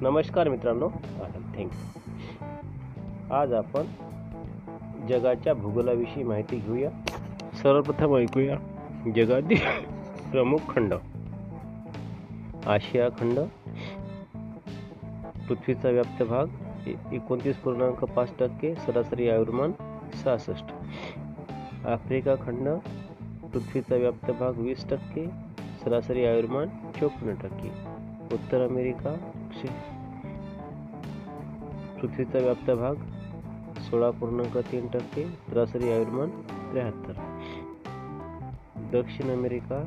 नमस्कार मित्रांनो. थँक्यू आज आपण जगाच्या भूगोलाविषयी माहिती घेऊया. सर्वप्रथम ऐकूया जगातील प्रमुख खंड. आशिया खंड. पृथ्वीचा व्याप्त भाग एकोणतीस पूर्णांक पाच टक्के सरासरी आयुर्मान सहासष्ट. आफ्रिका खंड. पृथ्वीचा व्याप्त भाग वीस टक्के सरासरी आयुर्मान चोपन्न टक्के. उत्तर अमेरिका क्षे पृथ्वीचा व्याप्त भाग सोळा पूर्णांक तीन टक्के सरासरी आयुर्मान त्र्याहत्तर। दक्षिण अमेरिका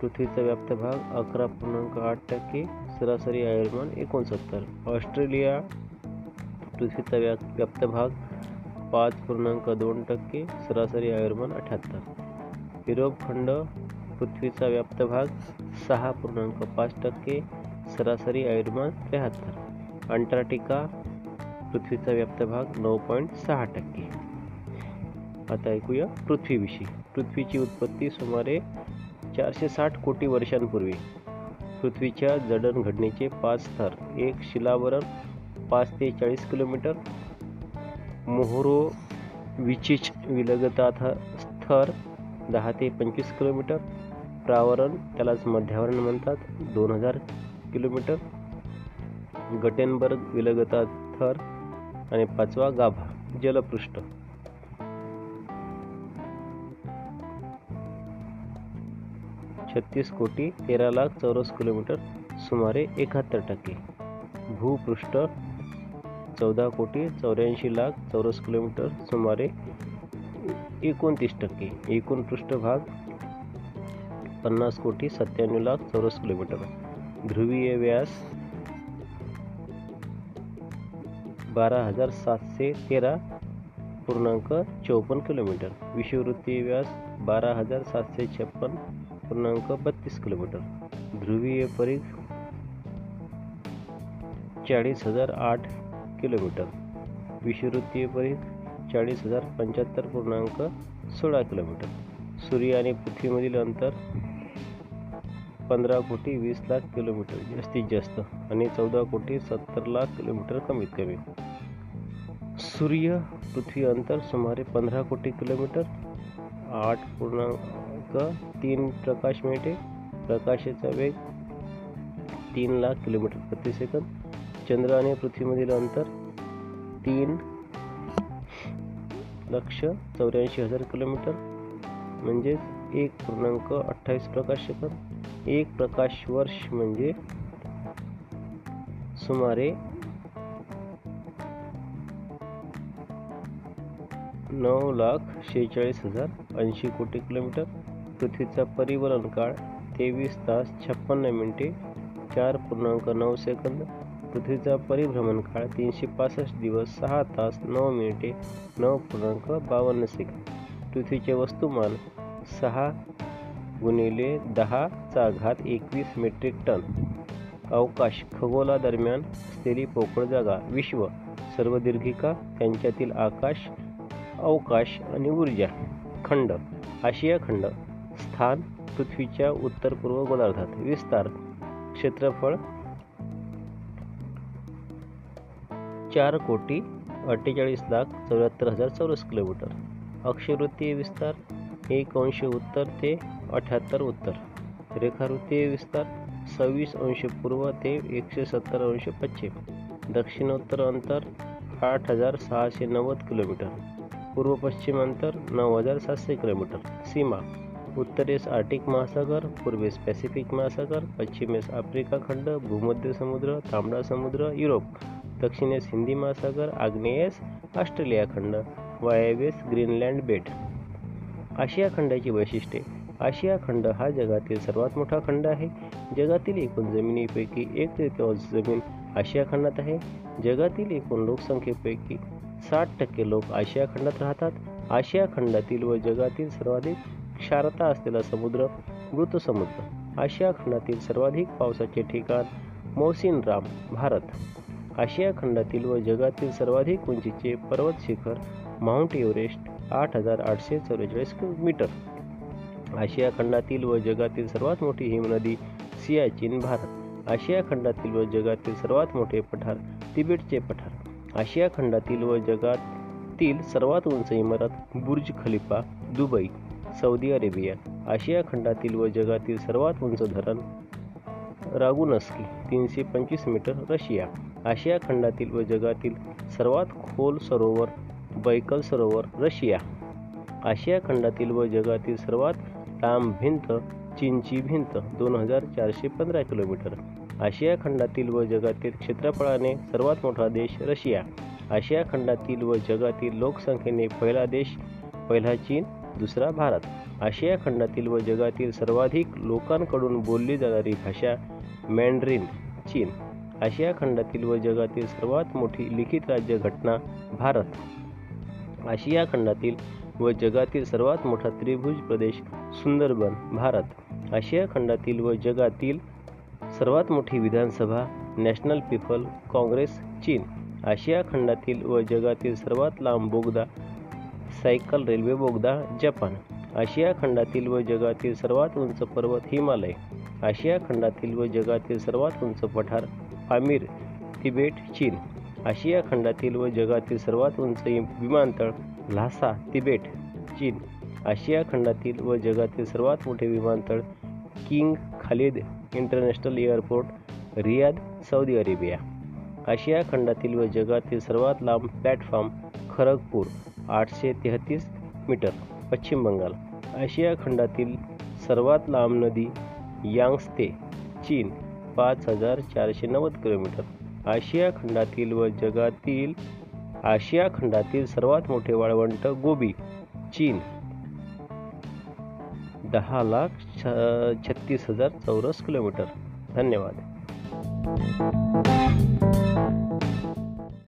पृथ्वीचा व्याप्त भाग, अकरा पूर्णांक आठ टक्के, सरासरी आयुर्मान एकोणसत्तर। ऑस्ट्रेलिया पृथ्वीचा व्या व्याप्त भाग, पाच पूर्णांक दोन टक्के, सरासरी आयुर्मान अठ्याहत्तर। युरोप खंड पृथ्वीचा व्याप्त भाग सहा पूर्णांक पाच टक्के सरासरी आयुर्मान त्र्याहत्तर. अंटार्क्टिका पृथ्वीचा व्याप्त भाग नऊ पॉईंट सहा टक्के. आता ऐकूया पृथ्वीविषयी. पृथ्वीची उत्पत्ती सुमारे चारशे साठ कोटी वर्षांपूर्वी. पृथ्वीच्या जडण घडणीचे पाच स्तर एक शिलावरण पाच ते चाळीस किलोमीटर. मोहरो विचिच विलगता स्तर दहा ते पंचवीस किलोमीटर. प्रावरण त्यालाच मध्यावरण म्हणतात. दोन हजार किलोमीटर. गटेनबर्ग विलगता थर आणि पाचवा गाभा जलपृष्ठ. छत्तीस कोटी तेरा लाख चौरस किलोमीटर सुमारे एकाहत्तर टक्के. भूपृष्ठ चौदा कोटी चौऱ्याऐंशी लाख चौरस किलोमीटर सुमारे एकोणतीस टक्के. एकूण पृष्ठभाग पन्नास कोटी सत्त्याण्णव लाख चौरस किलोमीटर. ध्रुवीय व्यास बारा हजार सातशे तेरा पूर्णांक चौपन्न किलोमीटर. विषुववृत्तीय व्यास बारा हजार सातशे छप्पन पूर्णांक बत्तीस किलोमीटर. ध्रुवीय परीघ चाळीस हजार आठ किलोमीटर. विषुववृत्तीय परीघ चाळीस हजार पंच्याहत्तर पूर्णांक सोळा किलोमीटर. सूर्य आणि पृथ्वीमधील अंतर पंधरा कोटी वीस लाख किलोमीटर जास्तीत जास्त आणि चौदा कोटी सत्तर लाख किलोमीटर कमीत कमी. सूर्य पृथ्वी अंतर सुमारे पंधरा कोटी किलोमीटर. आठ पूर्णांक तीन प्रकाश मिनिटे. प्रकाशाचा वेग तीन लाख किलोमीटर प्रति सेकंद. चंद्र आणि पृथ्वीमधील अंतर तीन लक्ष चौऱ्याऐंशी हजार किलोमीटर. म्हणजेच एक पूर्णांक अठ्ठावीस प्रकाश सेकंद. एक प्रकाश वर्ष म्हणजे सुमारे नऊ लाख शेहेचाळीस हजार ऐंशी कोटी किलोमीटर. पृथ्वीचा परिवहन काळ तेवीस तास छप्पन्न मिनिटे चार पूर्णांक नऊ सेकंद. पृथ्वीचा परिभ्रमण काळ तीनशे पासष्ट दिवस सहा तास नऊ मिनिटे नऊ पूर्णांक बावन्न सेकंद. पृथ्वीचे वस्तुमान सहा गुणिले दहाचा घात एकवीस मेट्रिक टन. अवकाश खगोलादरम्यान असलेली पोकळ जागा विश्व सर्व दीर्घिका त्यांच्यातील आकाश अवकाश आणि ऊर्जा खंड आशिया खंड स्थान पृथ्वीच्या उत्तर पूर्व गोलार्धात विस्तार क्षेत्रफळ चार कोटी अठ्ठेचाळीस लाख चौऱ्याहत्तर हजार चौरस किलोमीटर. अक्षवृत्तीय विस्तार एक अंश उत्तर ते अठ्याहत्तर उत्तर. रेखावृत्तीय विस्तार सव्वीस अंश पूर्व ते एकशे सत्तर अंश पश्चिम. दक्षिणोत्तर अंतर आठ हजार सहाशे नव्वद किलोमीटर. पूर्व पश्चिम अंतर नऊ हजार सातशे किलोमीटर. सीमा. उत्तरेस आर्टिक महासागर पूर्वेस पॅसिफिक महासागर पश्चिमेस आफ्रिका खंड भूमध्य समुद्र तांबडा समुद्र युरोप. दक्षिणेस हिंदी महासागर आग्नेयेस ऑस्ट्रेलिया खंड. वायव्येस ग्रीनलँड बेट. आशिया खंडाची वैशिष्ट्ये. आशिया खंड हा जगातील सर्वात मोठा खंड आहे. जगातील एकूण जमिनीपैकी एक तृतीयांश जमीन आशिया खंडात आहे. जगातील एकूण लोकसंख्येपैकी साठ टक्के लोक आशिया खंडात राहतात. आशिया खंडातील व जगातील सर्वाधिक क्षारता असलेला समुद्र मृत समुद्र. आशिया खंडातील सर्वाधिक पावसाचे ठिकाण मोसिन राम भारत. आशिया खंडातील व जगातील सर्वाधिक उंचीचे पर्वत शिखर माउंट एव्हरेस्ट आठ हजार आठशे चव्वेचाळीस मीटर आशिया खंडातील व जगातील सर्वात मोठी हिमनदी सियाचीन भारत. आशिया खंडातील व जगातील सर्वात मोठे पठार तिबेटचे पठार. आशिया खंडातील व जगातील सर्वात उंच इमारत Burj Khalifa Dubai Saudi Arabia. आशिया खंडातील व जगातील सर्वात उंच धरण रागुनस्की तीनशे पंचवीस मीटर रशिया. आशिया खंडातील व जगातील सर्वात खोल सरोवर बैकल सरोवर रशिया. आशिया खंडातील व जगातील सर्वात लांब भिंत चीनची भिंत दोन हजार चारशे पंधरा किलोमीटर. आशिया खंडातील व जगातील क्षेत्रफळाने सर्वात मोठा देश रशिया. आशिया खंडातील व जगातील लोकसंख्येने पहिला देश पहिला चीन दुसरा भारत. आशिया खंडातील व जगातील सर्वाधिक लोकांकडून बोलली जाणारी भाषा मँड्रिन चीन. आशिया खंडातील व जगातील सर्वात मोठी लिखित राज्य घटना भारत. आशिया खंडातील व जगातील सर्वात मोठा त्रिभुज प्रदेश सुंदरबन भारत. आशिया खंडातील व जगातील सर्वात मोठी विधानसभा नॅशनल पीपल काँग्रेस चीन. आशिया खंडातील व जगातील सर्वात लांब बोगदा सायकल रेल्वे बोगदा जपान. आशिया खंडातील व जगातील सर्वात उंच पर्वत हिमालय. आशिया खंडातील व जगातील सर्वात उंच पठार पामीर तिबेट चीन. आशिया खंडातील व जगातील सर्वात उंच विमानतळ ल्हासा तिबेट चीन. आशिया खंडातील व जगातील सर्वात मोठे विमानतळ King Khalid international airport Riyadh Saudi Arabia. आशिया खंडातील व जगातील सर्वात लांब प्लॅटफॉर्म खरगपूर आठशे तेहतीस मीटर पश्चिम बंगाल. आशिया खंडातील सर्वात लांब नदी यांगस्ते चीन पाच हजार चारशे नव्वद किलोमीटर. आशिया खंडातील व जगातील आशिया खंडातील सर्वात मोठे वाळवंट गोबी चीन. दहा लाख छत्तीस हजार चौरस किलोमीटर. धन्यवाद.